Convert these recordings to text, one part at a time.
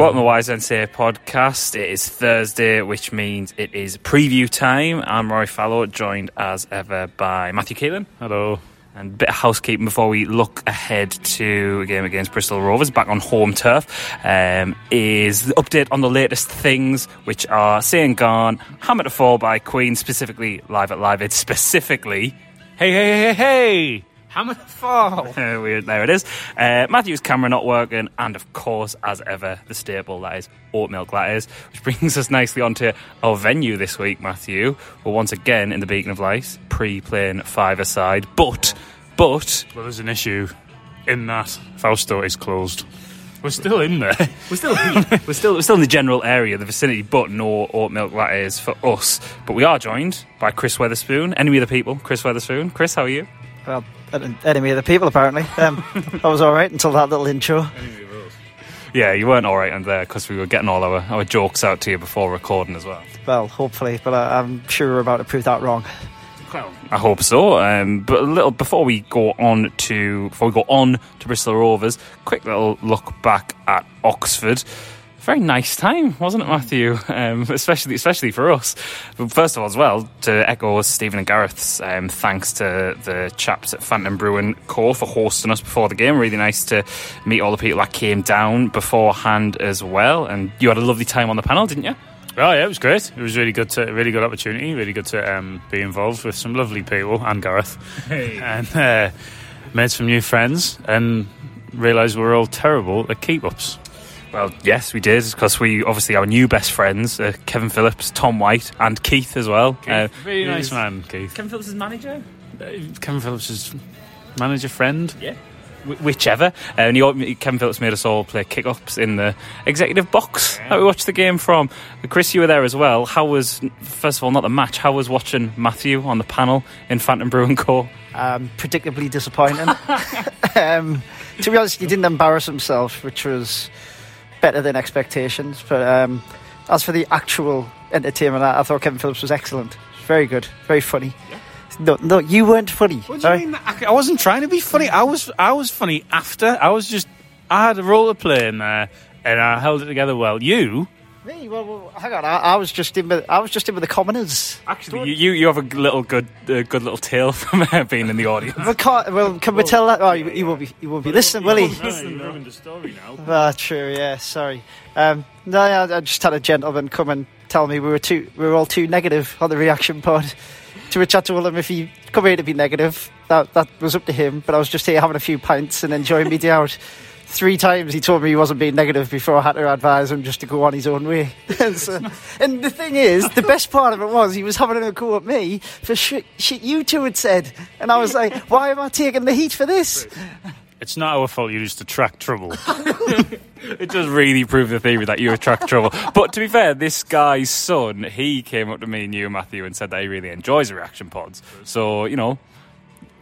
Welcome to Wise Men Say podcast. It is Thursday, which means it is preview time. I'm Rory Fallow, joined as ever by Matthew Keeling. Hello. And a bit of housekeeping before we look ahead to a game against Bristol Rovers back on home turf um, is the update on the latest things, which are Saying Gone, Hammer to Fall by Queen, specifically live at Live Aid, specifically. Hey, hey, hey, hey! Hammer to fall. There it is. Uh, Matthew's camera not working, and of course, as ever, the staple that is oat milk lattes, which brings us nicely onto our venue this week, Matthew. We're once again in the Beacon of Light, pre-playing five-a-side, but, but, Well, there's an issue in that Fausto is closed. We're still in there. we're still we're still we're still in the general area, the vicinity, but no oat milk lattes for us. But we are joined by Chris Weatherspoon, enemy of the people. Chris Weatherspoon. Chris, how are you? Well, en- enemy of the people, apparently. Um, I was all right until that little intro. Yeah, you weren't all right in there because we were getting all our, our jokes out to you before recording as well. Well, hopefully, but I, I'm sure we're about to prove that wrong. I hope so. Um, but a little before we go on to before we go on to Bristol Rovers, quick little look back at Oxford. Very nice time, wasn't it, Matthew? Um, especially, especially for us. But first of all, as well, to echo Stephen and Gareth's um, thanks to the chaps at Phantom Brewing Co for hosting us before the game. Really nice to meet all the people that came down beforehand as well. And you had a lovely time on the panel, didn't you? Oh yeah, it was great. It was really good to really good opportunity. Really good to um, be involved with some lovely people and Gareth, and uh, made some new friends and realised we're all terrible at keep ups. Well, yes, we did because we obviously our new best friends, uh, Kevin Phillips, Tom White, and Keith as well. Uh, Really nice who's- man, Keith. Kevin Phillips' manager. Uh, Kevin Phillips' manager friend. Yeah. Wh- Whichever, uh, and he, Kevin Phillips made us all play kick-ups in the executive box that we watched the game from. Chris, you were there as well. How was, first of all, not the match? How was watching Matthew on the panel in Phantom Brewing Co? Um, predictably disappointing. um, to be honest, he didn't embarrass himself, which was better than expectations. But um, as for the actual entertainment, I, I thought Kevin Phillips was excellent. Very good, very funny. No, no, you weren't funny. What do you alright? mean? I, I wasn't trying to be funny. I was I was funny after. I was just I had a role to play in there, and I held it together well. You. Me? Well, well, hang on. I, I was just in with I was just in with the commoners. Actually, you, you, you have a little good, uh, good little tale from uh, being in the audience. Well, can't, well, can we tell that? Oh, he, he won't be. He won't be listening, will he? ruined the story now. Ah, true. Yeah, sorry. Um, no, I, I just had a gentleman come and tell me we were too, we were all too negative on the reaction pod. To which I told him if he come here to be negative, that that was up to him. But I was just here having a few pints and enjoying me day out. Three times he told me he wasn't being negative before I had to advise him just to go on his own way. and, so, and the thing is, the best part of it was he was having a go at me for shit, shit you two had said. And I was like, why am I taking the heat for this? It's not our fault. You just attract trouble. It does really prove the theory that you attract trouble. But to be fair, this guy's son, he came up to me and you, Matthew, and said that he really enjoys reaction pods. So, you know,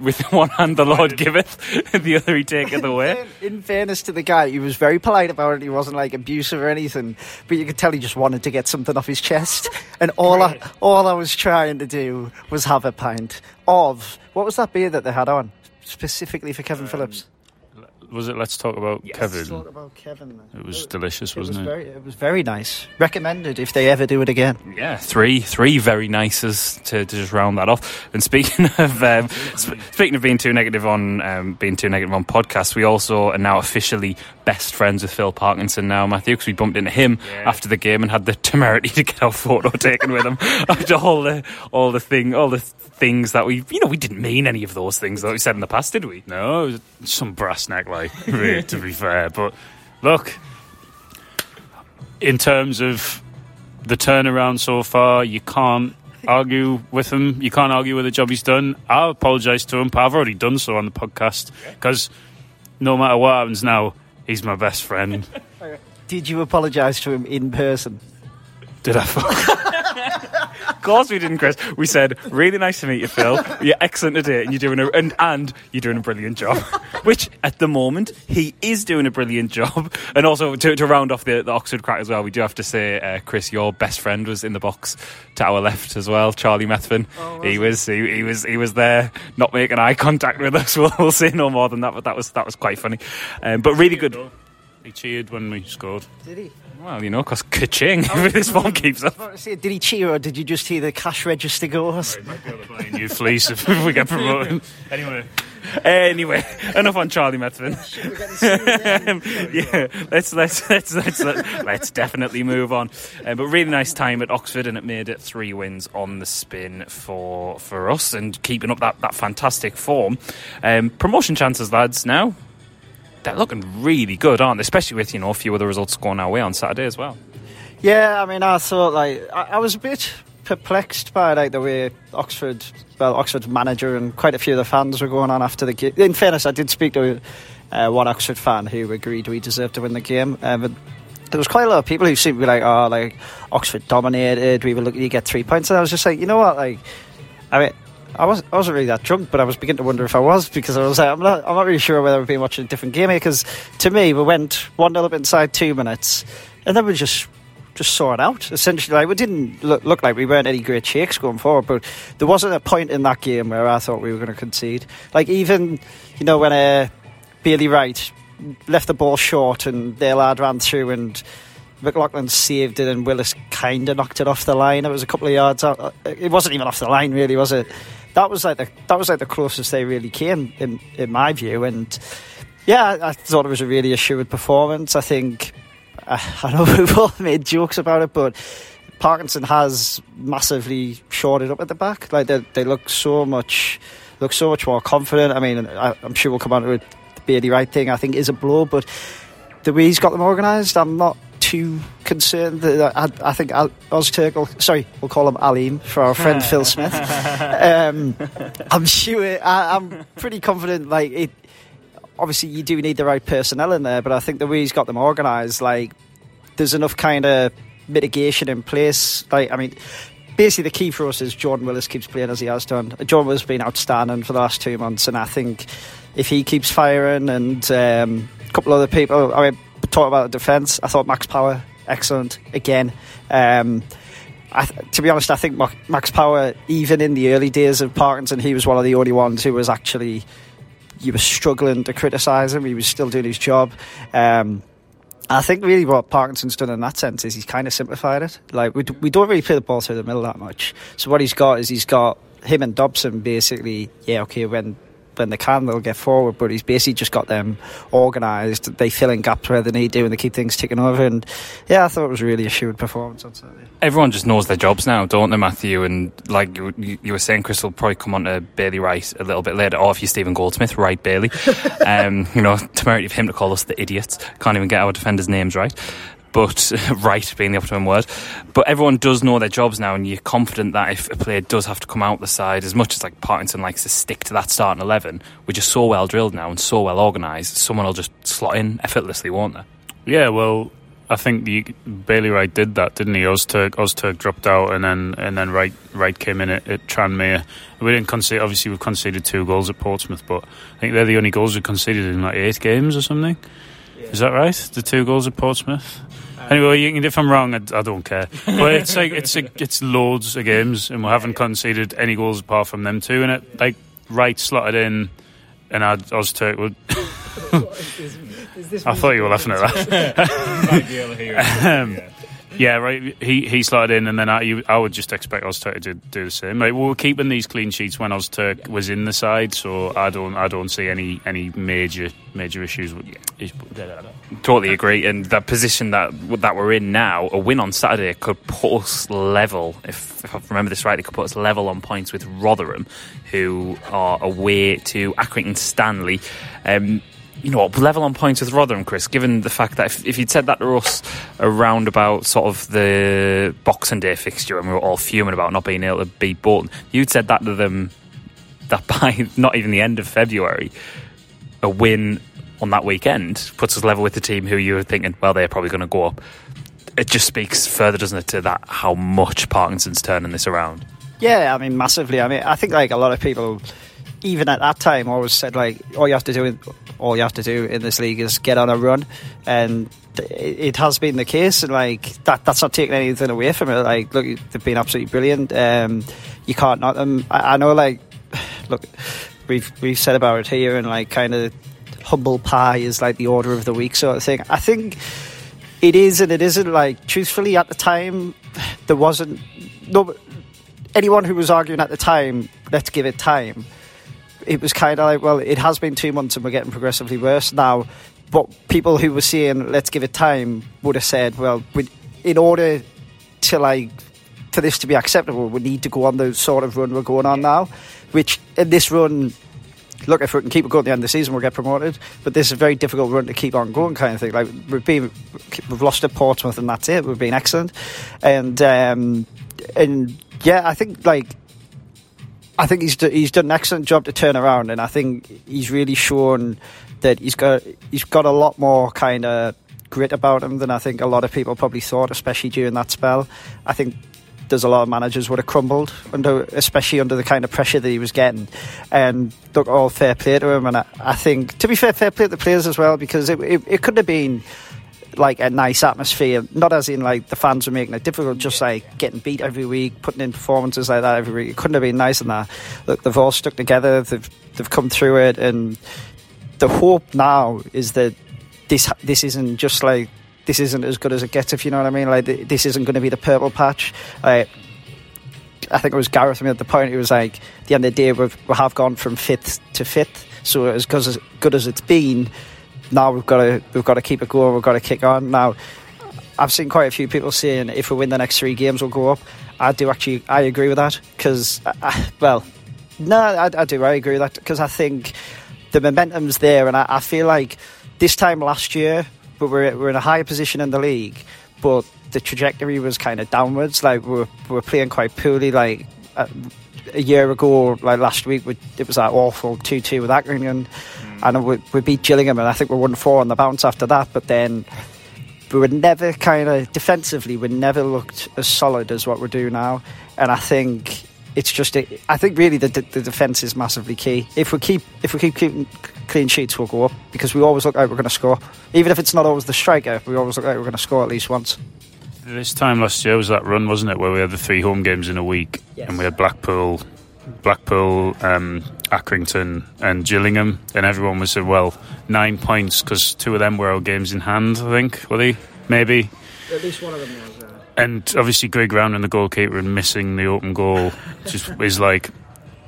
with one hand the Lord giveth, the other he taketh away. In, fairness to the guy, he was very polite about it. He wasn't like abusive or anything, but you could tell he just wanted to get something off his chest. And all I, all I was trying to do was have a pint of what was that beer that they had on specifically for Kevin um, Phillips? Was it? Let's talk about Yes. Kevin. Talk about Kevin. It was delicious, It was wasn't it? very, it was very nice. Recommended if they ever do it again. Yeah, three, three very nices to, to just round that off. And speaking of um, sp- speaking of being too negative on um, being too negative on podcasts, we also are now officially best friends with Phil Parkinson now, Matthew, because we bumped into him after the game and had the temerity to get our photo taken with him after all the all the thing, all the things that we, you know, we didn't mean any of those things that we said in the past, did we? No, it was some brass neck, like really, to be fair. But look, in terms of the turnaround so far, you can't argue with him. You can't argue with the job he's done. I'll apologise to him, but I've already done so on the podcast because no matter what happens now, he's my best friend. Did you apologise to him in person? Did I? Of course we didn't, Chris. We said, really nice to meet you, Phil. You're excellent today, and you're doing a and, and you're doing a brilliant job. Which, at the moment, he is doing a brilliant job. And also, to, to round off the, the Oxford crack as well, we do have to say, uh, Chris, your best friend was in the box to our left as well, Charlie Methven. he was he, he was he was there, not making eye contact with us. We'll, we'll say no more than that, but that was that was quite funny. Um, but really good. he cheered when we scored. Did he? Well, you know, because ka-ching, if this one keeps up. Did he cheer or did you just hear the cash register goes? Buying you fleece if, if we get promoted. Anyway, Anyway, enough on Charlie Methven. yeah, let's let's let's let's let's definitely move on. Uh, but really nice time at Oxford, and it made it three wins on the spin for for us, and keeping up that that fantastic form. Um, promotion chances, lads. Now they're looking really good, aren't they? Especially with you know a few of the results going our way on Saturday as well. Yeah, I mean, I thought like I, I was a bit perplexed by like the way Oxford, well, Oxford's manager and quite a few of the fans were going on after the game. In fairness, I did speak to uh, one Oxford fan who agreed we deserved to win the game, uh, but there was quite a lot of people who seemed to be like, "Oh, like Oxford dominated. We were looking to get three points," and I was just like, you know what, like, I mean. I was I wasn't really that drunk, but I was beginning to wonder if I was because I was like, I'm not I'm not really sure whether I've been watching a different game here because to me we went one 0 up inside two minutes, and then we just just saw it out. Essentially, like, we didn't look, look like we weren't any great shakes going forward, but there wasn't a point in that game where I thought we were going to concede. Like even you know when uh, Bailey Wright left the ball short and their lad ran through and. McLaughlin saved it and Willis kind of knocked it off the line. It was a couple of yards out. It wasn't even off the line, really, was it? That was like the that was like the closest they really came in in my view. And yeah, I, thought it was a really assured performance. I think I, I know we've all made jokes about it, but Parkinson has massively shorted up at the back. Like they, they look so much, look so much more confident. I mean, I, I'm sure we'll come on to it. The Bailey Wright thing, I think, is a blow, but the way he's got them organised, I'm not too concerned. That I, I think Al, Oz Turkle, sorry, we'll call him Alim for our friend Phil Smith. Um, I'm sure, I, I'm pretty confident. Like it, obviously, you do need the right personnel in there, but I think the way he's got them organised, like there's enough kind of mitigation in place. Like, I mean, basically the key for us is Jordan Willis keeps playing as he has done. Jordan Willis has been outstanding for the last two months, and I think if he keeps firing and um, a couple other people, I mean, talk about the defence. I thought Max Power excellent again. Um, th- to be honest, I think Max Power, even in the early days of Parkinson, he was one of the only ones who was actually you were struggling to criticise him. He was still doing his job. Um, I think really what Parkinson's done in that sense is he's kind of simplified it. Like we, d- we don't really play the ball through the middle that much. So what he's got is he's got him and Dobson basically. Yeah, okay, when when they can they'll get forward, but he's basically just got them organised. They fill in gaps where they need to, and they keep things ticking over. And yeah, I thought it was really a assured performance on Saturday. Everyone just knows their jobs now, don't they, Matthew? And like you, you you were saying, Chris will probably come on to Bailey Wright a little bit later, or if you're Stephen Goldsmith, right, Bailey. um, you know, temerity of him to call us the idiots. Can't even get our defenders' names right. But right being the optimum word. But everyone does know their jobs now, and you're confident that if a player does have to come out the side, as much as like Parkinson likes to stick to that starting eleven, we're just so well drilled now and so well organised. Someone will just slot in effortlessly, won't they? Yeah, well, I think the, Bailey Wright did that, didn't he? Ozturk, Ozturk dropped out, and then and then Wright Wright came in at, at Tranmere. We didn't concede. Obviously, we've conceded two goals at Portsmouth, but I think they're the only goals we conceded in like eight games or something. Is that right? The two goals at Portsmouth. Anyway, you can, if I'm wrong, I, I don't care. But it's like it's a, it's loads of games, and we haven't conceded any goals apart from them two. And it like Wright slotted in, and I'd, Ozturk would I thought you were laughing at that. um, yeah, right. He he slotted in, and then I, I would just expect Ozturk to do, the same. Like, we were keeping these clean sheets when Ozturk was in the side, so I don't I don't see any any major major issues. With, Totally agree. And that position that that we're in now, a win on Saturday could put us level. If, if I remember this right, it could put us level on points with Rotherham, who are away to Accrington Stanley. Um, you know, level on points with Rotherham, Chris, given the fact that if, if, you'd said that to us around about sort of the Boxing Day fixture and we were all fuming about not being able to beat Bolton, you'd said that to them that by not even the end of February, a win on that weekend puts us level with the team who you were thinking, well, they're probably going to go up. It just speaks further, doesn't it, to that how much Parkinson's turning this around. Yeah, I mean, massively. I mean, I think like a lot of people even at that time, I always said like all you have to do, all you have to do in this league is get on a run, and it, has been the case. And like that, that's not taking anything away from it. Like, look, they've been absolutely brilliant. Um, you can't not them. I, I know, like, look, we've we've said about it here, and like kind of humble pie is like the order of the week sort of thing. I think it is, and it isn't. Like, truthfully, at the time, there wasn't no anyone who was arguing at the time. Let's give it time it was kind of like, well, it has been two months and we're getting progressively worse now. But people who were saying, let's give it time, would have said, well, in order to like for this to be acceptable, we need to go on the sort of run we're going on now. Which in this run, look, if we can keep it going at the end of the season, we'll get promoted. But this is a very difficult run to keep on going, kind of thing. Like we've been, we've lost at Portsmouth, and that's it. We've been excellent, and um, and yeah, I think like I think he's he's done an excellent job to turn around, and I think he's really shown that he's got he's got a lot more kind of grit about him than I think a lot of people probably thought, especially during that spell. I think there's a lot of managers would have crumbled under, especially under the kind of pressure that he was getting. And look, all fair play to him, and I, I think to be fair, fair play to the players as well because it, it, it could have been like a nice atmosphere. Not as in like the fans were making it difficult, just like getting beat every week, putting in performances like that every week. It couldn't have been nicer than that. Look, they've all stuck together. They've they've come through it, and the hope now is that this this isn't just like this isn't as good as it gets. If you know what I mean, like this isn't going to be the purple patch. Like, I think it was Gareth I mean, at the point. It was like the end of the day, we've, we have gone from fifth to fifth. So as good as, good as it's been, now we've got to we've got to keep it going. We've got to kick on. Now, I've seen quite a few people saying if we win the next three games, we'll go up. I do actually. I agree with that because, well, no, I, I, do. I agree with that because I think the momentum's there, and I, I, feel like this time last year, but we're we're in a higher position in the league, but the trajectory was kind of downwards. Like we are we are playing quite poorly. Like. Uh, a year ago, like last week, it was that awful 2 2 with Accrington and we, we beat Gillingham, and I think we won four on the bounce after that. But then we were never kind of defensively, we never looked as solid as what we do now. And I think it's just, I think really the, the defence is massively key. If we keep if we keep keeping clean sheets, we'll go up because we always look like we're going to score. Even if it's not always the striker, we always look like we're going to score at least once. This time last year was that run, wasn't it, where we had the three home games in a week, yes. and we had Blackpool, Blackpool, um, Accrington, and Gillingham, and everyone was said, well, nine points because two of them were our games in hand. I think were they? Maybe. At least one of them was. Uh... And obviously, Greg Brown and the goalkeeper and missing the open goal just is like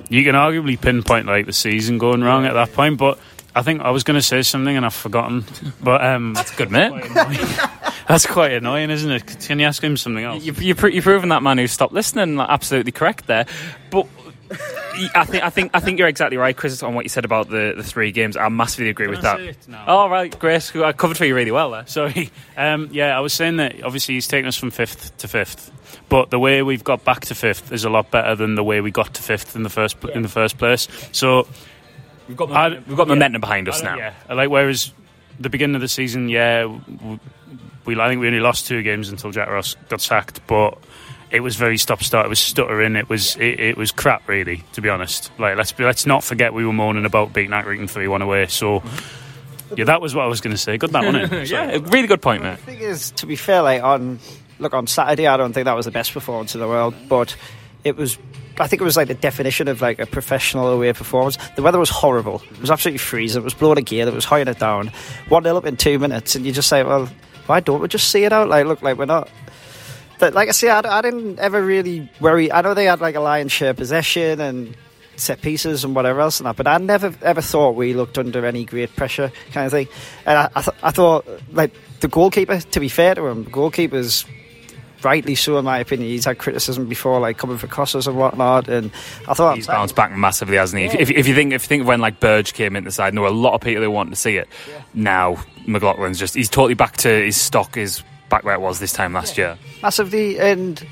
you can arguably pinpoint like the season going wrong at that point, but. I think I was going to say something and I've forgotten. But um, that's good, mate. That's quite annoying, isn't it? Can you ask him something else? You, you, you've proven that man who stopped listening absolutely correct there. But I think I think I think you're exactly right, Chris, on what you said about the, the three games. I massively agree Can with I that. Oh right, Grace, I covered for you really well there. Sorry. Um, yeah, I was saying that obviously he's taken us from fifth to fifth, but the way we've got back to fifth is a lot better than the way we got to fifth in the first yeah. in the first place. So we've got momentum, we've got momentum yeah, behind us now. Yeah, like whereas the beginning of the season, yeah, we, we I think we only lost two games until Jack Ross got sacked, but it was very stop start. It was stuttering. It was it, it, was crap, really. To be honest, like let's be, let's not forget we were moaning about beating Accrington three one away. So. Yeah, that was what I was going to say. Good that, wasn't it? yeah, really good point, man. The thing is, to be fair, like on look on Saturday, I don't think that was the best performance in the world, but it was I think it was like the definition of like a professional away performance. The weather was horrible. It was absolutely freezing. It was blowing a gear. It was hoying it down. One nil up in two minutes, and you just say, well, why don't we just see it out? Like, look, like we're not. But like I say, I, I didn't ever really worry. I know they had like a lion's share possession and set pieces and whatever else and that, but I never ever thought we looked under any great pressure kind of thing. And I, I, th- I thought like the goalkeeper. To be fair to him, the goalkeeper's rightly so, in my opinion. He's had criticism before, like coming for crosses and whatnot. And I thought he's bounced back massively, hasn't he? Yeah. If, if, you think if you think of when like Burge came in the side, and there were a lot of people who wanted to see it. Yeah. Now McLaughlin's just he's totally back to his stock is back where it was this time last year. Massively, and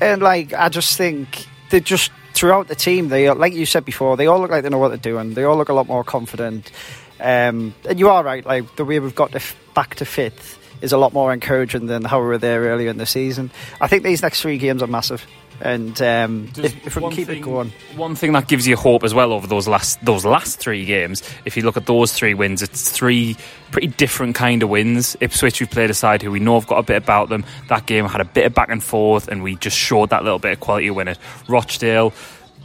and like I just think they just throughout the team, they like you said before, they all look like they know what they're doing. They all look a lot more confident. Um, and you are right, like the way we've got to f- back to fifth is a lot more encouraging than how we were there earlier in the season. I think these next three games are massive. And um, if, if, we can keep thing, it going, one thing that gives you hope as well over those last those last three games. If you look at those three wins, it's three pretty different kind of wins. Ipswich, we played a side who we know have got a bit about them. That game had a bit of back and forth, and we just showed that little bit of quality to win it. Rochdale,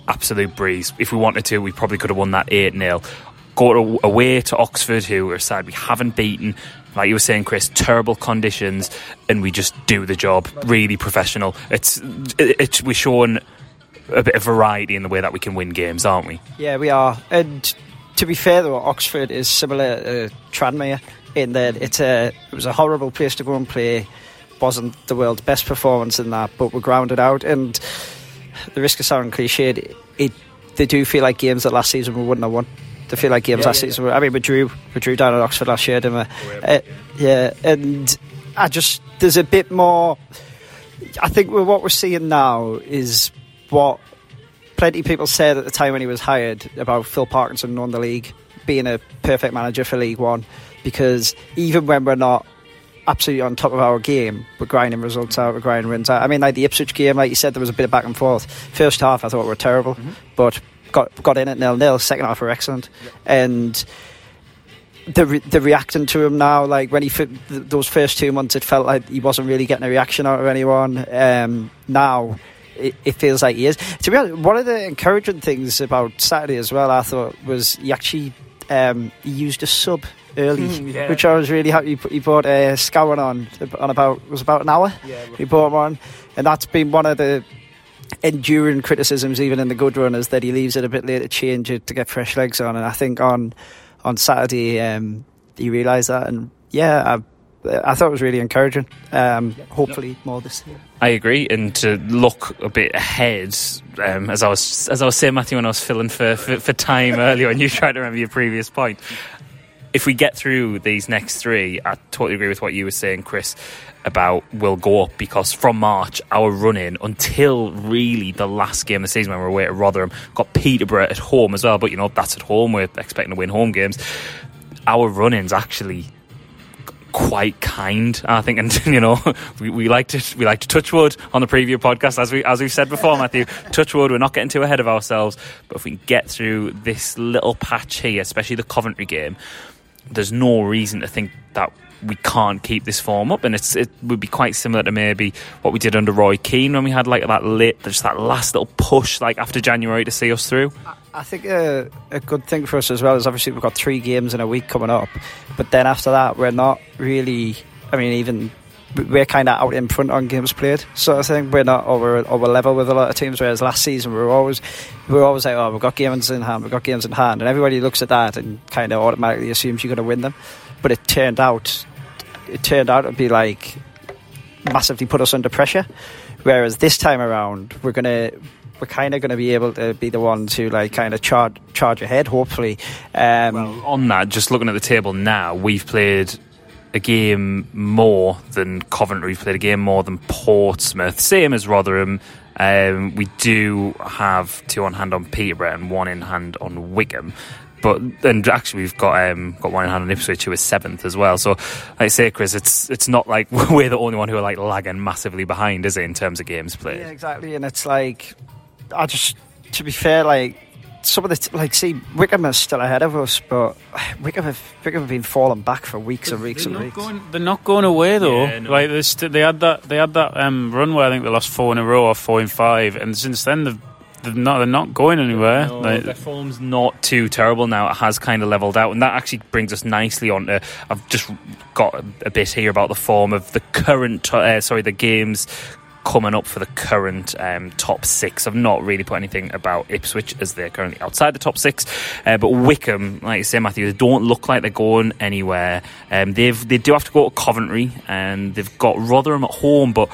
absolute breeze. If we wanted to, we probably could have won that eight 0 Go away to Oxford, who are side we haven't beaten like you were saying, Chris, terrible conditions, and we just do the job. Really professional. It's it's we're showing a bit of variety in the way that we can win games, aren't we? Yeah, we are. And to be fair, though, Oxford is similar to Tranmere in that it's a it was a horrible place to go and play. wasn't the world's best performance in that, but we're grounded out. And the risk of sounding cliched, it they do feel like games that last season we wouldn't have won to feel like games yeah, last yeah. season. I mean, we drew, we drew down at Oxford last year, didn't we? Uh, yeah, and I just there's a bit more. I think what we're seeing now is what plenty of people said at the time when he was hired about Phil Parkinson knowing the league, being a perfect manager for League One, because even when we're not absolutely on top of our game, we're grinding results out, we're grinding wins out. I mean, like the Ipswich game, like you said, there was a bit of back and forth. First half, I thought we were terrible, mm-hmm. but got got in at nil nil. Second half were excellent, and the re- the reacting to him now, like when he those first two months, it felt like he wasn't really getting a reaction out of anyone. Um, now. It, it, feels like he is. To be honest, one of the encouraging things about Saturday as well, I thought, was he actually um, he used a sub early, mm, yeah. which I was really happy. He bought a uh, Scowen on on about was about an hour. Yeah, he bought one, and that's been one of the enduring criticisms, even in the good runners, that he leaves it a bit late to change it to get fresh legs on. And I think on on Saturday um, he realised that, and yeah, I, I, thought it was really encouraging. Um, hopefully, more this year. I agree, and to look a bit ahead, um, as I was as I was saying, Matthew, when I was filling for, for, for time earlier, and you tried to remember your previous point. If we get through these next three, I totally agree with what you were saying, Chris about will go up because from March, our run in until really the last game of the season when we were away at Rotherham, got Peterborough at home as well. But you know, that's at home. We're expecting to win home games. Our run in's actually quite kind, I think, and you know, we, we like to we like to touch wood on the preview podcast, as we as we've said before, Matthew. touch wood, we're not getting too ahead of ourselves, but if we can get through this little patch here, especially the Coventry game, there's no reason to think that we can't keep this form up, and it would be quite similar to maybe what we did under Roy Keane when we had like that lit, just that last little push like after January to see us through. I think a, a good thing for us as well is obviously we've got three games in a week coming up, but then after that we're not really. I mean, even we're kind of out in front on games played sort of thing. We're not over over level with a lot of teams. Whereas last season we were always we were always like, oh, we've got games in hand, we've got games in hand, and everybody looks at that and kind of automatically assumes you're going to win them. But it turned out it turned out to be like massively put us under pressure. Whereas this time around, we're gonna we're kind of going to be able to be the ones who like kind of charge charge ahead. Hopefully, um, well, on that, just looking at the table now, we've played a game more than Coventry. We've played a game more than Portsmouth. Same as Rotherham. Um, we do have two on hand on Peterborough and one in hand on Wycombe. But and actually, we've got um, got one in hand on Ipswich who is seventh as well. So, like I say, Chris, it's it's not like we're the only one who are like lagging massively behind, is it, in terms of games played? Yeah, exactly. And it's like, I just to be fair, like some of the t- like see Wycombe is still ahead of us, but Wycombe have Wycombe have been falling back for weeks and weeks they're and not weeks. Going, they're not going away though. Yeah, no. Like they, st- they had that they had that um, run where I think they lost four in a row or four in five, and since then they've, they've not they're not going anywhere. No, their form's not too terrible now. It has kind of leveled out, and that actually brings us nicely on to. I've just got a, a bit here about the form of the current. Uh, sorry, the games coming up for the current um, top six. I've not really put anything about Ipswich as they're currently outside the top six, uh, but Wycombe, like you say, Matthew, they don't look like they're going anywhere. Um, they've they do have to go to Coventry, and they've got Rotherham at home, but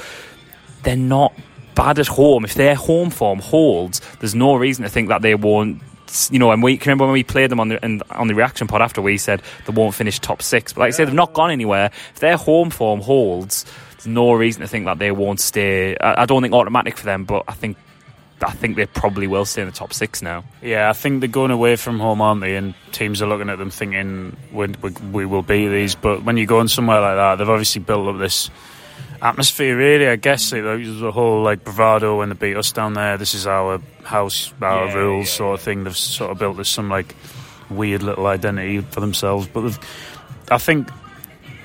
they're not bad at home. If their home form holds, there's no reason to think that they won't. You know, and we can remember when we played them on the on the reaction pod after we said they won't finish top six. But like I said, they've not gone anywhere. If their home form holds, there's no reason to think that they won't stay. I, I don't think automatic for them, but I think I think they probably will stay in the top six now. Yeah, I think they're going away from home, aren't they? And teams are looking at them thinking we, we, we will beat these. But when you go in somewhere like that, they've obviously built up this atmosphere. Really, I guess like, there's the whole like bravado when they beat us down there. This is our house, our Yeah, rules, yeah, sort of thing. They've sort of built this some like weird little identity for themselves. But I think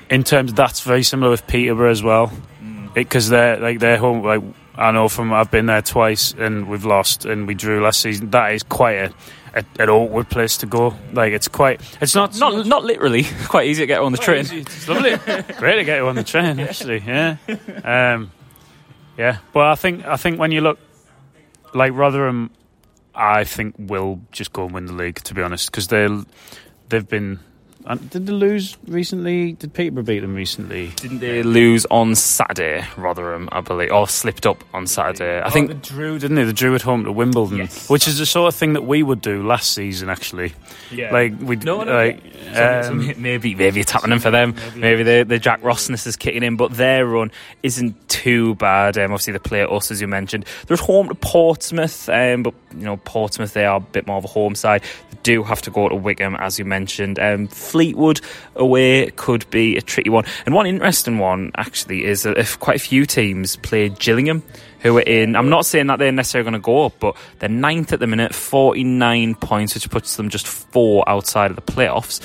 in terms that's very similar with Peterborough as well, mm. because they're like they're home like. I know from I've been there twice and we've lost and we drew last season. That is quite a, a an awkward place to go. Like it's quite. It's not Not not literally. Quite easy to get on the train. It's lovely. Great to get you on the train, actually. Yeah, um, yeah. But I think I think when you look like Rotherham, I think will just go and win the league. To be honest, because they they've been. And did they lose recently? Did Peterborough beat them recently? Didn't they lose on Saturday, Rotherham, I believe, or slipped up on Saturday? I think Oh, they drew, didn't they? They drew at home to Wimbledon, Yes. which is the sort of thing that we would do last season. Actually, Yeah. like we No, no, like so um, maybe maybe it's happening for them. Maybe the the Jack Rossness is kicking in, but their run isn't too bad. Um, obviously, the play at us as you mentioned. They're at home to Portsmouth, um, but you know Portsmouth they are a bit more of a home side. They do have to go to Wigan as you mentioned. Um, Fleetwood away could be a tricky one. And one interesting one actually is if quite a few teams played Gillingham. Who are in? I'm not saying that they're necessarily going to go up, but they're ninth at the minute, 49 points, which puts them just four outside of the playoffs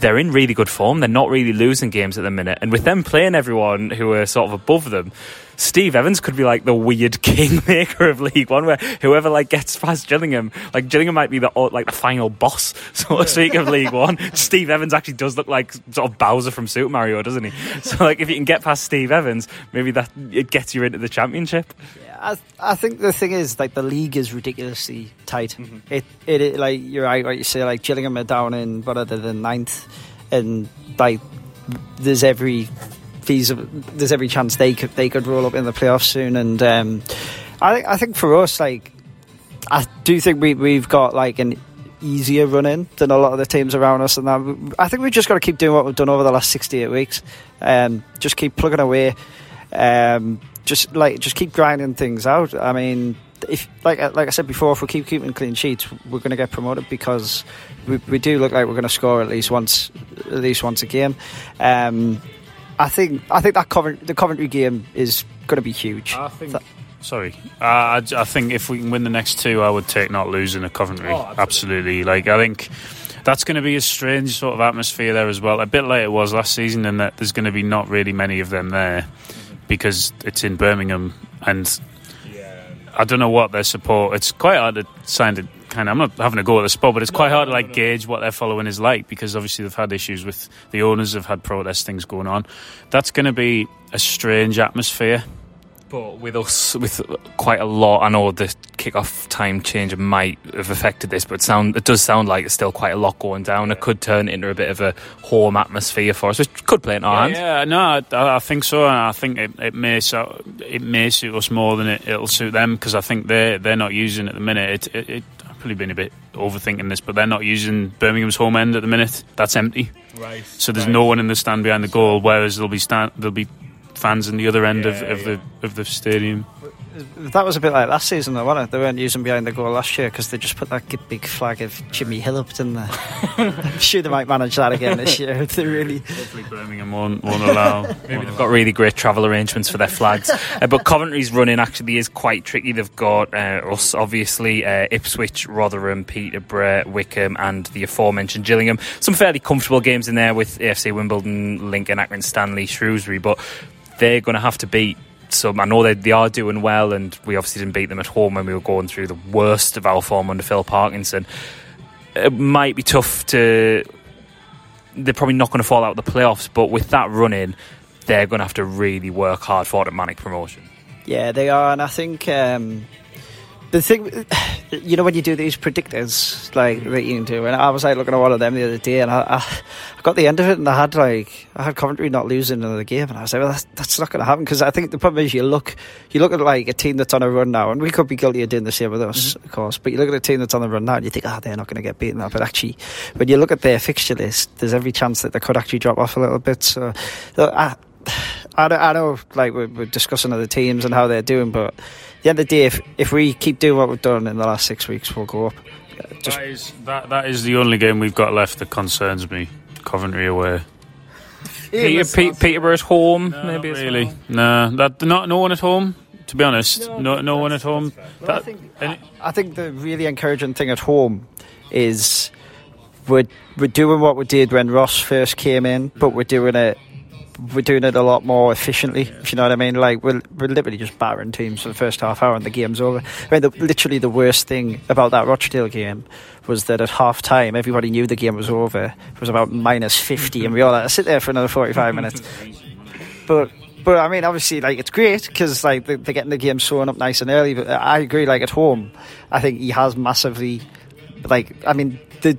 they're in really good form. They're not really losing games at the minute. And with them playing everyone who are sort of above them, Steve Evans could be like the weird kingmaker of League One, where whoever like gets past Gillingham, like Gillingham might be the like the final boss, so to speak, of League One. Steve Evans actually does look like sort of Bowser from Super Mario, doesn't he? So like if you can get past Steve Evans, maybe that it gets you into the championship. I, I think the thing is like the league is ridiculously tight. Mm-hmm. It, it it like you're right what you say like Gillingham are down in what are they the ninth and like there's every there's every chance they could they could roll up in the playoffs soon and um, I think I think for us like I do think we we've got like an easier run in than a lot of the teams around us and that I think we've just got to keep doing what we've done over the last 68 weeks um, just keep plugging away um, just like just keep grinding things out. I mean, if like like I said before, if we keep keeping clean sheets, we're going to get promoted because we, we do look like we're going to score at least once at least once a game. Um, I think I think that Covent, the Coventry game is going to be huge. I think. Sorry, uh, I, I think if we can win the next two, I would take not losing at Coventry. Oh, absolutely. Like I think that's going to be a strange sort of atmosphere there as well. A bit like it was last season, in that there's going to be not really many of them there because it's in Birmingham, and I don't know what their support. It's quite hard to sound it kind of. I'm not having a go at the spot, but it's quite hard to like gauge what their following is like because obviously they've had issues with the owners, have had protest things going on. That's going to be a strange atmosphere. But with us, with quite a lot, I know the kick-off time change might have affected this, but it sound it does sound like it's still quite a lot going down. It could turn into a bit of a home atmosphere for us, which could play in our hands. Yeah, no, I, I think so. and I think it, it may so, it may suit us more than it, it'll suit them because I think they're they're not using it at the minute. It, it, it I've probably been a bit overthinking this, but they're not using Birmingham's home end at the minute. That's empty. Right. So there's no one in the stand behind the goal, whereas there'll be stand, there'll be fans in the other end of, of the of the stadium. That was a bit like last season, though, wasn't it? They weren't using behind the goal last year because they just put that big flag of Jimmy Hill up, didn't they? I'm sure they might manage that again this year if they really. Hopefully, Birmingham won't, won't allow. Maybe they've got really great travel arrangements for their flags. uh, but Coventry's running actually is quite tricky. They've got uh, us, obviously, uh, Ipswich, Rotherham, Peterborough, Wycombe, and the aforementioned Gillingham. Some fairly comfortable games in there with AFC Wimbledon, Lincoln, Accrington, Stanley, Shrewsbury, but they're going to have to beat some. I know they, they are doing well, and we obviously didn't beat them at home when we were going through the worst of our form under Phil Parkinson. It might be tough to. They're probably not going to fall out of the playoffs, but with that running, they're going to have to really work hard for automatic promotion. Yeah, they are, and I think um, the thing, you know, when you do these predictors like that you can do, and I was like looking at one of them the other day, and I, I, I got the end of it, and I had like I had Coventry not losing another game, and I was like, well, that's, that's not going to happen because I think the problem is you look, you look at like a team that's on a run now, and we could be guilty of doing the same with us, mm-hmm. of course, but you look at a team that's on the run now, and you think, ah, oh, they're not going to get beaten up, but actually, when you look at their fixture list, there's every chance that they could actually drop off a little bit. So, I, I, I know, like we're, we're, discussing other teams and how they're doing, but the end of the day, if, if we keep doing what we've done in the last six weeks, we'll go up. Just that is that that is the only game we've got left that concerns me. Coventry away. Peter, Peter, Peterborough's home, no, maybe. really, no, that not no one at home. To be honest, no, no, no one at home. Well, that, I, think, I, I think the really encouraging thing at home is we're we're doing what we did when Ross first came in, but we're doing it we're doing it a lot more efficiently. If you know what I mean, like we're, we're literally just battering teams for the first half hour and the game's over. I mean, the, literally the worst thing about that Rochdale game was that at half time everybody knew the game was over. It was about minus fifty, and we all had to sit there for another forty five minutes. But but I mean, obviously, like it's great because like they're, getting the game sewn up nice and early. But I agree, like at home, I think he has massively, like I mean, the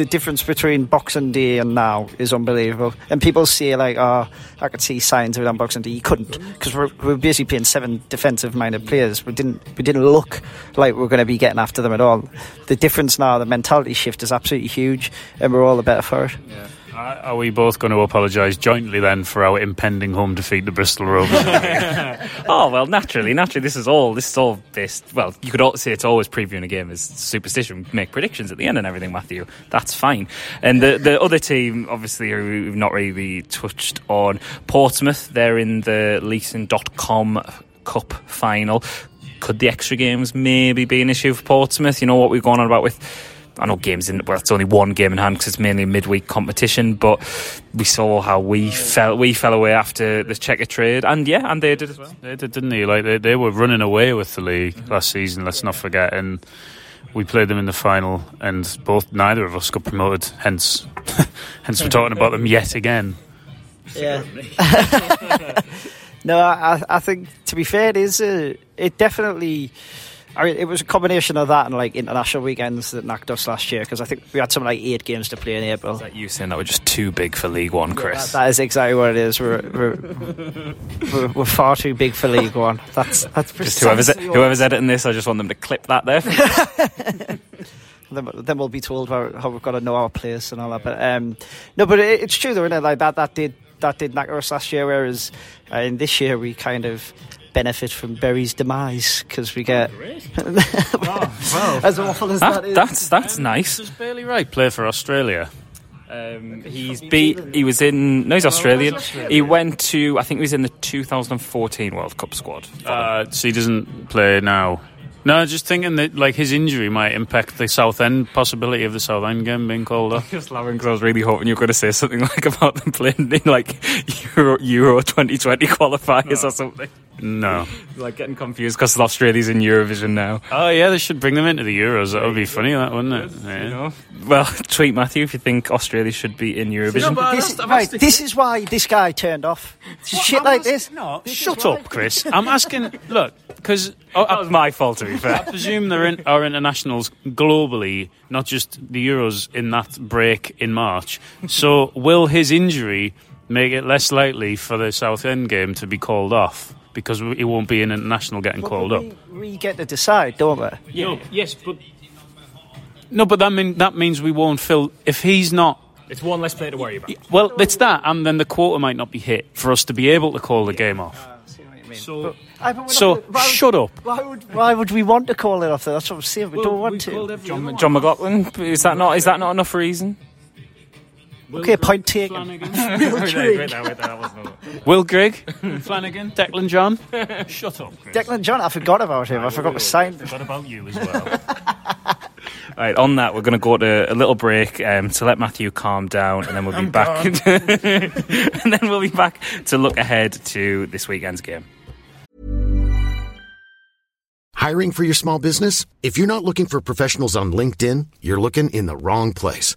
the difference between Boxing Day and now is unbelievable. And people say like, "Oh, I could see signs of it on Boxing Day." You couldn't because we're, we're basically playing seven defensive-minded players. We didn't we didn't look like we are going to be getting after them at all. The difference now, the mentality shift is absolutely huge, and we're all the better for it. Yeah. Uh, are we both going to apologise jointly then for our impending home defeat to Bristol Rovers? oh well, naturally, naturally, this is all this is all based. Well, you could say it's always previewing a game as superstition, make predictions at the end and everything, Matthew. That's fine. And the the other team, obviously, we've not really touched on Portsmouth. They're in the Leasing.com Cup final. Could the extra games maybe be an issue for Portsmouth? You know what we've gone on about with I know games in well, it's only one game in hand because it's mainly a midweek competition. But we saw how we fell we fell away after the Checkatrade, and yeah, and they did as well. They did, didn't they? Like they, they were running away with the league mm-hmm. last season. Let's not forget, and we played them in the final, and both neither of us got promoted. Hence, hence we're talking about them yet again. Yeah. no, I, I think to be fair, it is a, it definitely I mean, it was a combination of that and like international weekends that knocked us last year because I think we had something like eight games to play in April. Is that you saying that we're just too big for League One, Chris? Yeah, that, that is exactly what it is. We're we're, we're, we're far too big for League One. That's that's just whoever's whoever's editing this. I just want them to clip that there. then, then we'll be told how, how, we've got to know our place and all that. But um, no, but it, it's true though, isn't it? Like that that did that did knock us last year, whereas uh, in this year we kind of benefit from Bury's demise because we get oh, well, as awful as that, that is. That's that's nice. Does Bailey Wright play for Australia? Um, he's beat. He was in. No, he's Australian. He went to. I think he was in the 2014 World Cup squad. Uh, so he doesn't play now. No, just thinking that like his injury might impact the Southend possibility of the Southend game being called off. Just laughing because I was really hoping you were going to say something like about them playing in like Euro, Euro 2020 qualifiers no. or something. No, like getting confused because Australia's in Eurovision now. Oh yeah, they should bring them into the Euros. That would be funny, that wouldn't it? Yeah. You know? Well, tweet Matthew if you think Australia should be in Eurovision. No, this, right, this is why this guy turned off. Shit like this. No, this shut up, Chris. I'm asking. Look, because oh, that was my fault. To be fair, I presume there are in, our internationals globally, not just the Euros in that break in March. So, will his injury make it less likely for the Southend game to be called off? Because it won't be an international getting well, called we, up. We get to decide, don't we? Yeah. No, yes, but no, but that mean that means we won't fill if he's not. It's one less player to worry about. Well, it's that, and then the quota might not be hit for us to be able to call the game off. Ah, so, So, Aye, but we're so gonna- would- shut up. Why would why would we want to call it off? Though? That's what I'm saying. We don't want to. John, Jon McLaughlin. Is that not? Is that not enough reason? Okay, point taken. Will Grigg, Flanagan, Declan John. Shut up, Chris. Declan John, I forgot about him. I forgot to sign. What about you as well? Right, on that, we're going to go to a little break um, to let Matthew calm down, and then we'll be back. and then we'll be back to look ahead to this weekend's game. Hiring for your small business? If you're not looking for professionals on LinkedIn, you're looking in the wrong place.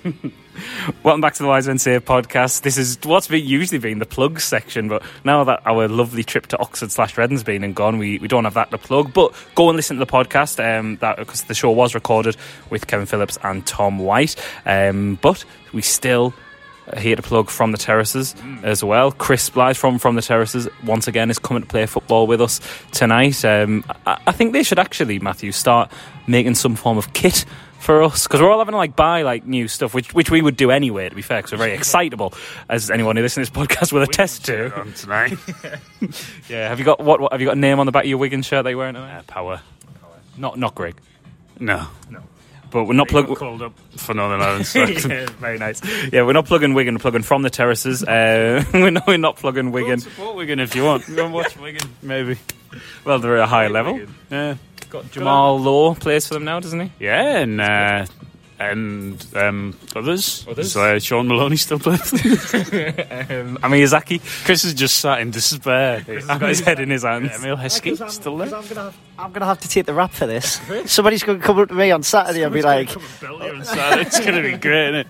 Welcome back to the Wise Men Say podcast. This is what's been usually been the plug section, but now that our lovely trip to Oxford slash Redden's been and gone, we, we don't have that to plug. But go and listen to the podcast um, that because the show was recorded with Kevin Phillips and Tom White. Um, but we still here to plug from the terraces as well. Chris Blythe from from the terraces once again is coming to play football with us tonight. Um, I, I think they should actually, Matthew, start making some form of kit for us because we're all having to like buy like new stuff, which which we would do anyway. To be fair, because we're very excitable, as anyone who listens to this podcast will attest to. on tonight. Yeah, have you got what, what? Have you got a name on the back of your Wigan shirt that you're wearing? tonight? Uh, power. Not not Greg, No. No. But we're not Plug plugging. called up for Northern Ireland. So yeah, very nice. Yeah, we're not plugging Wigan. We're plugging from the terraces. Uh, we're, not, we're not plugging Wigan. support Wigan if you want. Go and watch Wigan, maybe. Well, they're at a higher level. Wigan. Yeah. Got Jamal Lowe plays for them now, doesn't he? Yeah, and uh, and um, others. Others? So, uh, Shaun Maloney still plays. Um, Amr Zaki. Chris is just sat in despair. He's got his head in his hands. Emile Heskey Because I'm, still because there. I'm gonna have, I'm gonna have to take the rap for this. Somebody's gonna come up to me on Saturday and be like, it's going to be great, isn't it?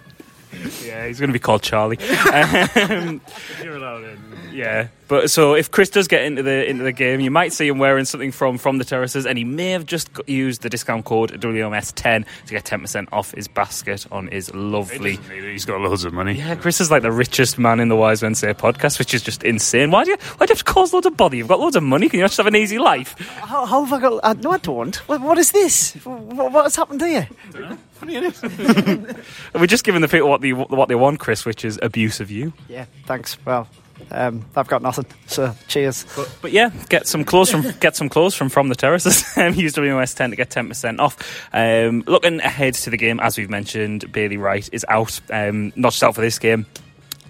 Yeah, he's going to be called Charlie. um, You're allowed in. Yeah, but so if Chris does get into the into the game, you might see him wearing something from from the terraces, and he may have just used the discount code WMS10 to get 10% off his basket on his lovely. He's got loads of money. Yeah, Chris is like the richest man in the Wise Men Say podcast, which is just insane. Why do you why do you have to cause loads of bother? You've got loads of money. Can you just have an easy life? how, how have I got? Uh, no, I don't. What, what is this? What, what has happened to here? We're just giving the people what they what they want, Chris, which is abuse of you. Yeah, thanks. Well, um, I've got nothing. So cheers. But, but yeah, get some clothes from get some clothes from from the terraces. Um, use WMS ten to get ten percent off. Um, looking ahead to the game, as we've mentioned, Bailey Wright is out. Um, not just out for this game.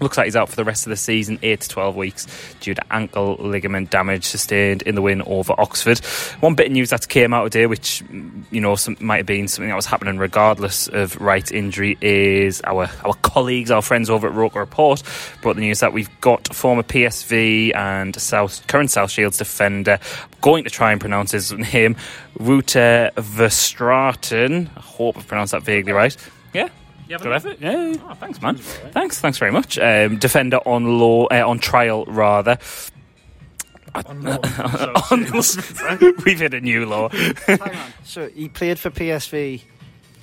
Looks like he's out for the rest of the season, 8 to 12 weeks, due to ankle ligament damage sustained in the win over Oxford. One bit of news that came out today, which you know some, might have been something that was happening regardless of Wright's injury, is our our colleagues, our friends over at Roker Report, brought the news that we've got former PSV and South current South Shields defender. Going to try and pronounce his name, Wouter Verstraeten. I hope I've pronounced that vaguely right. Yeah. Good effort. Yeah. Oh, thanks, man. Thanks, thanks very much. Um, defender on law, uh, on trial rather. On- We've hit a new law Hang on. So he played for PSV.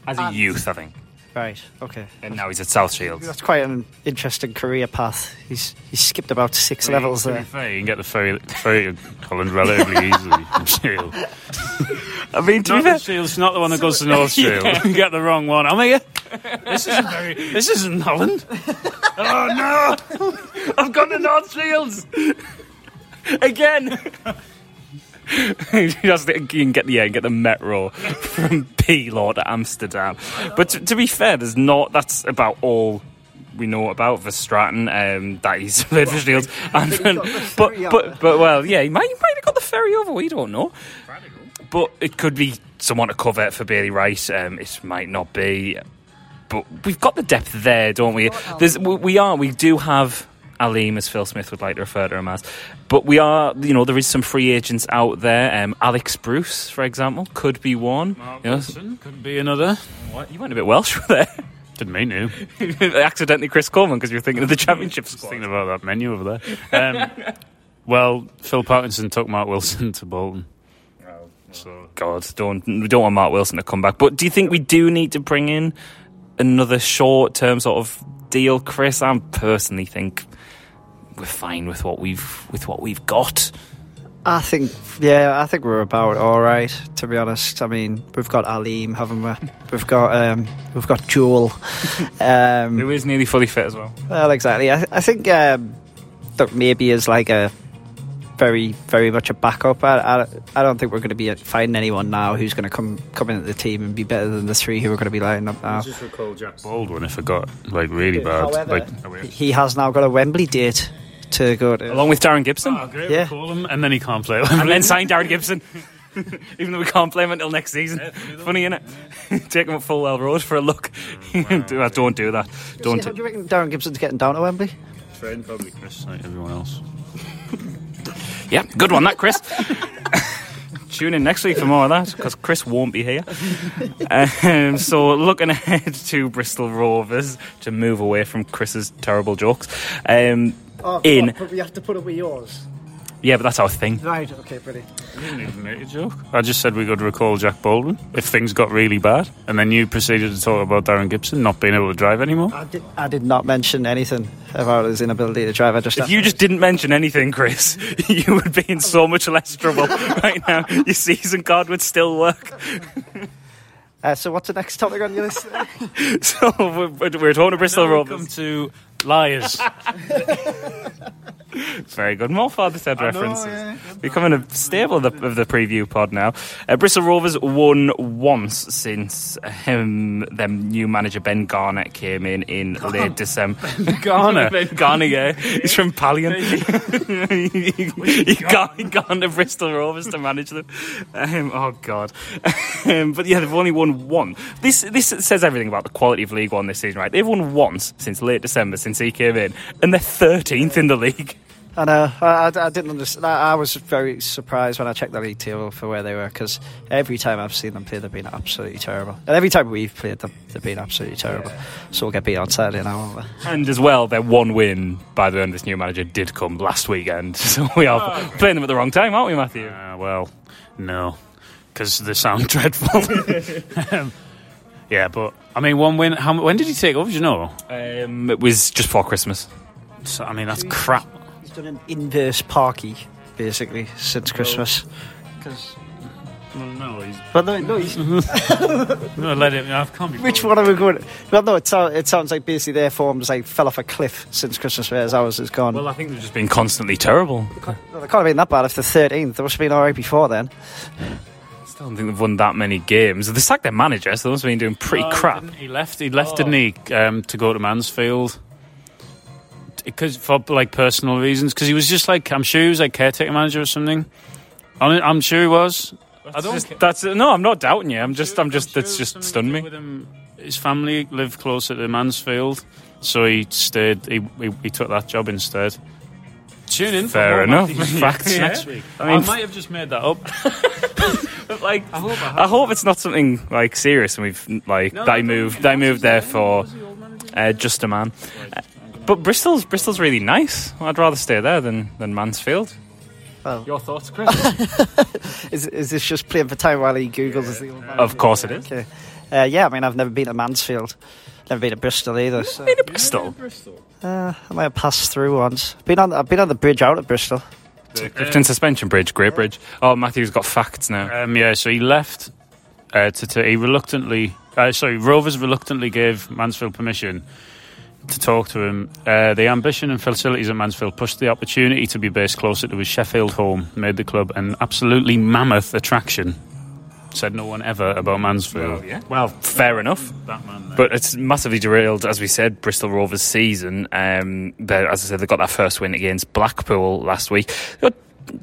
as a youth, I think, Right. Okay. and now he's at South Shields. That's quite an interesting career path. He's he's skipped about six levels there. fair, you can get the ferry, ferry to Holland relatively easily from Shield. I mean, to be Not fair, the Shield's not the one that goes to North Shield. You get the wrong one. I'm here. This isn't very. This isn't Holland. oh no, I've gone to North Shields again. you just you can get the yeah, get the metro from Pelaw to Amsterdam. But to, to be fair, there's not. That's about all we know about Verstraeten. Um, that he's played for Shields, and, But he's the but but but well, yeah, he might he might have got the ferry over. We don't know. But it could be someone to cover it for Bailey Rice. Um, it might not be. But we've got the depth there, don't we? There's, we, we are. We do have Aleem, as Phil Smith would like to refer to him as. But we are, you know, there is some free agents out there. Um, Alex Bruce, for example, could be one. You, know, Wilson could be another. what? you went a bit Welsh there. Didn't mean to. Accidentally Chris Coleman because you were thinking of the championship squad. thinking about that menu over there. Um, well, Phil Parkinson took Mark Wilson to Bolton. So God, don't we don't want Mark Wilson to come back. But do you think we do need to bring in another short term sort of deal, Chris? I personally think we're fine with what we've with what we've got. I think, yeah, I think we're about all right. To be honest, I mean, we've got Alim, haven't we? We've got, um, we've got Joel. um, Who is nearly fully fit as well. well, exactly. I, I think um, that maybe is like a very, very much a backup. I, I, I don't think we're going to be finding anyone now who's going to come come into the team and be better than the three who are going to be lining up now. just recall Jack Baldwin if it got like really bad. However, like, he has now got a Wembley date to go to. Along with Darren Gibson. oh, great, Yeah. recall him, and then he can't play. and then sign Darren Gibson. Even though we can't play him until next season. Funny, isn't innit? Take him up Fulwell Road for a look. Do- uh, don't do that. Don't. How do you reckon Darren Gibson's getting down to Wembley? Train probably Chris, like everyone else. Yeah, good one, that Chris. Tune in next week for more of that because Chris won't be here. Um, so, looking ahead to Bristol Rovers to move away from Chris's terrible jokes. Um, in, but we have to put it with yours. Yeah, but that's our thing. Right, okay, brilliant. I didn't even make a joke. I just said we could recall Jack Baldwin if things got really bad, and then you proceeded to talk about Darren Gibson not being able to drive anymore. I did, I did not mention anything about his inability to drive. I just If you just didn't mention anything, Chris, you would be in so much less trouble right now. Your season card would still work. Uh, so, what's the next topic on your list? So we're, we're talking to Bristol Welcome Rovers. to Liars. Very good. More Father Ted references. Becoming a staple of the, of the preview pod now. Uh, Bristol Rovers won once since um, them new manager Ben Garnett came in in late December. Garner. ben Garner, yeah. He's from Pallion. he, he, got, he gone to Bristol Rovers to manage them. Um, oh, God. Um, but yeah, they've only won one. This, this says everything about the quality of League One this season, right? They've won once since late December, since he came in, and they're 13th in the league. I know. I, I, I didn't understand. I, I was very surprised when I checked the league table for where they were because every time I've seen them play, they've been absolutely terrible. And every time we've played them, they've been absolutely terrible. So we'll get beat on Saturday now, won't we? And as well, their one win by the end of this new manager did come last weekend. So we are playing them at the wrong time, aren't we, Matthew? Uh, well, no, because they sound dreadful. um, yeah, but I mean, one win. How, when did he take over? Do you know? Um, it was just before Christmas. So, I mean, that's crap. He's done an inverse parky, basically, since Christmas. Because Well, no, he's But no, no, he's, no, let him. I can't be. which bothered. one are we going? Well, no, it, sounds it sounds like basically their forms like fell off a cliff since Christmas, whereas ours has gone. Well, I think they've just been constantly terrible. Well, they can't have been that bad if they're 13th. They must have been alright before then. I don't think they've won that many games. They sacked their manager, so they must have been doing pretty No, crap. He left. He left, didn't he, um, to go to Mansfield? Because for like personal reasons. Because he was just like, I'm sure he was like caretaker manager or something. I'm, I'm sure he was. I don't. Just- that's no, I'm not doubting you. I'm just, I'm just, sure that's there was just stunned me. him. His family lived closer to Mansfield, so he stayed. He, he, he took that job instead. Tune in. Fair more enough. Facts, yeah. next week. I I, might have just made that up. But like, I hope, I hope it's not something like serious, and we've like No, that I no, moved, no, that I moved there for was he old manager? uh, just a man. Uh, But Bristol's Bristol's really nice. I'd rather stay there than than Mansfield. Well- Your thoughts, Chris? Is, is this just playing for time while he Googles the old of course it is. Okay. Uh, yeah, I mean, I've never been to Mansfield. Never been to Bristol either. So. Been to Bristol. Uh, I might have passed through once. Been on, I've been on the bridge out at Bristol. The Clifton Suspension Bridge, great bridge. Oh, Matthew's got facts now. Um, yeah, so he left. Uh, to, to he reluctantly, uh, sorry, Rovers reluctantly gave Mansfield permission to talk to him. Uh, the ambition and facilities at Mansfield pushed the opportunity to be based closer to his Sheffield home, made the club an absolutely mammoth attraction. Said no one ever about Mansfield. Well, yeah. Well, fair enough. But it's massively derailed, as we said, Bristol Rovers season. Um, but as I said, they got that first win against Blackpool last week. They got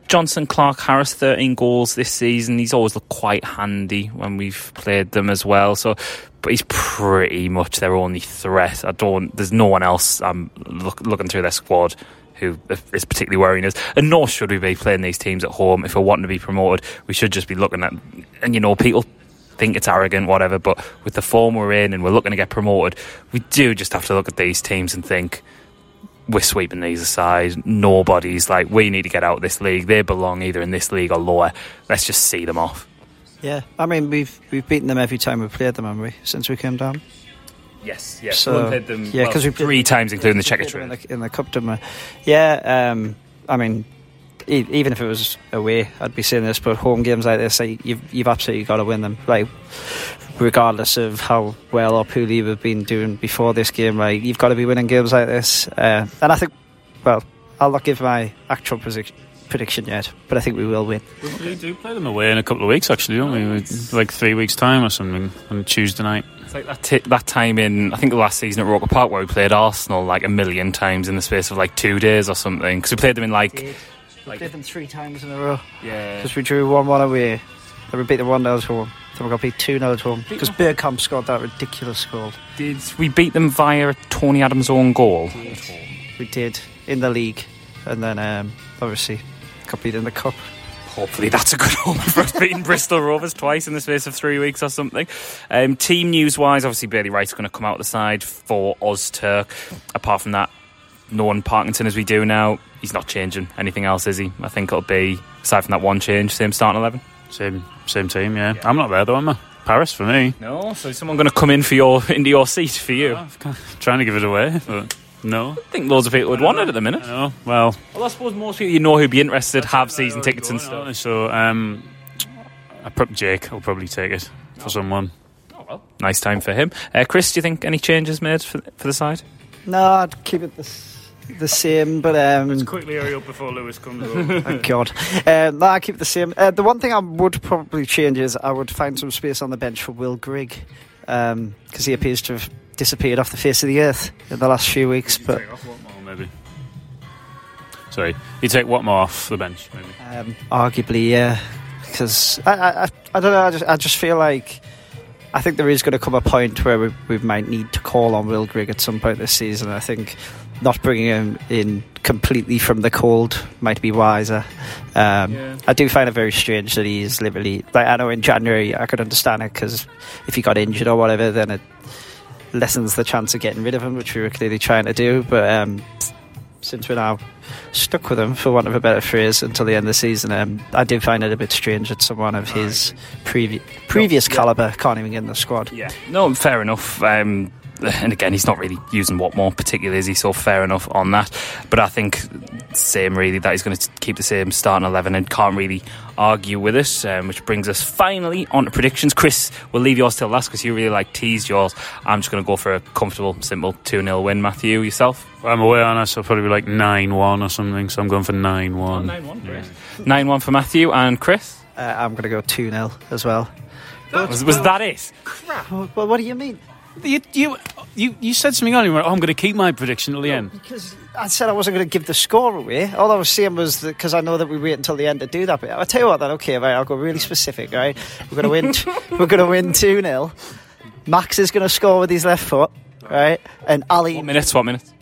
Jonson Clarke-Harris, 13 goals this season. He's always looked quite handy when we've played them as well. So, but he's pretty much their only threat. I don't. There's no one else. I'm look, looking through their squad who is particularly worrying us. And nor should we be playing these teams at home if we're wanting to be promoted. We should just be looking at, and you know, people think it's arrogant, whatever. But with the form we're in and we're looking to get promoted, we do just have to look at these teams and think we're sweeping these aside. Nobody's like, we need to get out of this league. They belong either in this league or lower. Let's just see them off. Yeah, I mean we've we've beaten them every time we've played them, haven't we? Since we came down. Yes, yes. So- played them yeah, well, 'cause we three times, including the Played them in the, in the cup, didn't we? Yeah, um, I mean, even if it was away, I'd be saying this. But home games like this, like, you've you've absolutely got to win them. Like, regardless of how well or poorly we've been doing before this game, like you've got to be winning games like this. Uh, and I think, well, I'll not give my actual predic- prediction yet, but I think we will win. we do play them away in a couple of weeks, actually, don't we? We- Like three weeks' time or something on Tuesday night. It's like that, ti that time in, I think the last season at Roker Park where we played Arsenal like a million times in the space of like two days or something. Because we played them in like. We played them three times in a row Yeah. because we drew one one away. Then we beat them one 0 at home. Then we got beat two 0 at home because Bergkamp scored that ridiculous goal. Did we beat them via Tony Adams' own goal? We did in the league, and then um, obviously got beat in the cup. Hopefully that's a good omen for us beating Bristol Rovers twice in the space of three weeks or something. Um, team news wise, obviously Bailey Wright's going to come out the side for Ozturk. Apart from that, knowing Parkinson as we do now, he's not changing anything else, is he? I think it'll be aside from that one change, same starting eleven. Same same team, yeah. I'm not there though, am I? Paris for me. No, so is someone going to come in for your into your seat for you? I Trying to give it away, but no. I think loads of people would want it at the minute. No, well, Well, I suppose most people you know who'd be interested have season tickets and stuff. So, um, I prob- Jake will probably take it for someone. Oh well, Nice time for him. Uh, Chris, do you think any changes made for, for the side? No, I'd keep it the, s- the same, but um, quickly hurry up before Lewis comes over. thank God. Uh, no, I keep the same. Uh, the one thing I would probably change is I would find some space on the bench for Will Grigg because he appears to have disappeared off the face of the earth in the last few weeks. But take off Watmore, maybe. Sorry, you take Watmore off the bench, maybe. Um, arguably, yeah, because I, I, I, I don't know. I just, I just feel like I think there is going to come a point where we, we might need to call on Will Grigg at some point this season. I think not bringing him in completely from the cold might be wiser. Um, I do find it very strange that he's literally like I know in January I could understand it because if he got injured or whatever, then it lessens the chance of getting rid of him, which we were clearly trying to do. But um, since we're now stuck with him, for want of a better phrase, until the end of the season, um, I do find it a bit strange that someone of his previ- previous calibre can't even get in the squad. Yeah. No, fair enough. Um, and again, he's not really using Watmore particularly, is he? So fair enough on that. But I think same really that he's going to keep the same starting eleven and can't really argue with it. Um, which brings us finally on to predictions. Chris, we'll leave yours till last because you really like teased yours. I'm just going to go for a comfortable, simple two 0 win. Matthew, yourself. I'm away on us, so probably be like 9 1 or something, so I'm going for 9 1. Nine one for Matthew and Chris. Uh, I'm going to go 2 0 as well. Was, was that it? Crap. Well, what do you mean? You, you, you, you said something earlier, oh, I'm going to keep my prediction till the end. Because I said I wasn't going to give the score away. All I was saying was because I know that we wait until the end to do that. But I'll tell you what, then okay, right, I'll go really specific. Right, we're going to win. we're going to win two 0 Max is going to score with his left foot. Right, and Ali What minutes? What minutes?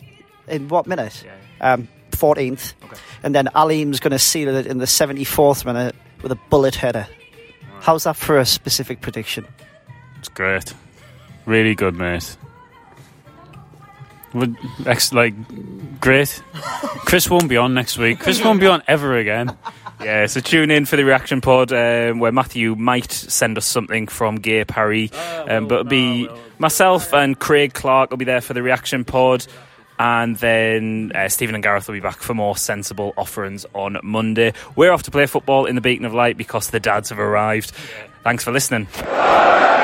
in what minute? Um, 14th. And then Alim's going to seal it in the 74th minute with a bullet header. How's that for a specific prediction? It's great. Really good, mate. Would, ex, like, great. Chris won't be on next week. Chris won't be on ever again. Yeah, so tune in for the reaction pod um, where Matthew might send us something from Gay Paree. Um, but it'll be myself and Craig Clark will be there for the reaction pod. And then uh, Stephen and Gareth will be back for more sensible offerings on Monday. We're off to play football in the Beacon of Light because the dads have arrived. Thanks for listening.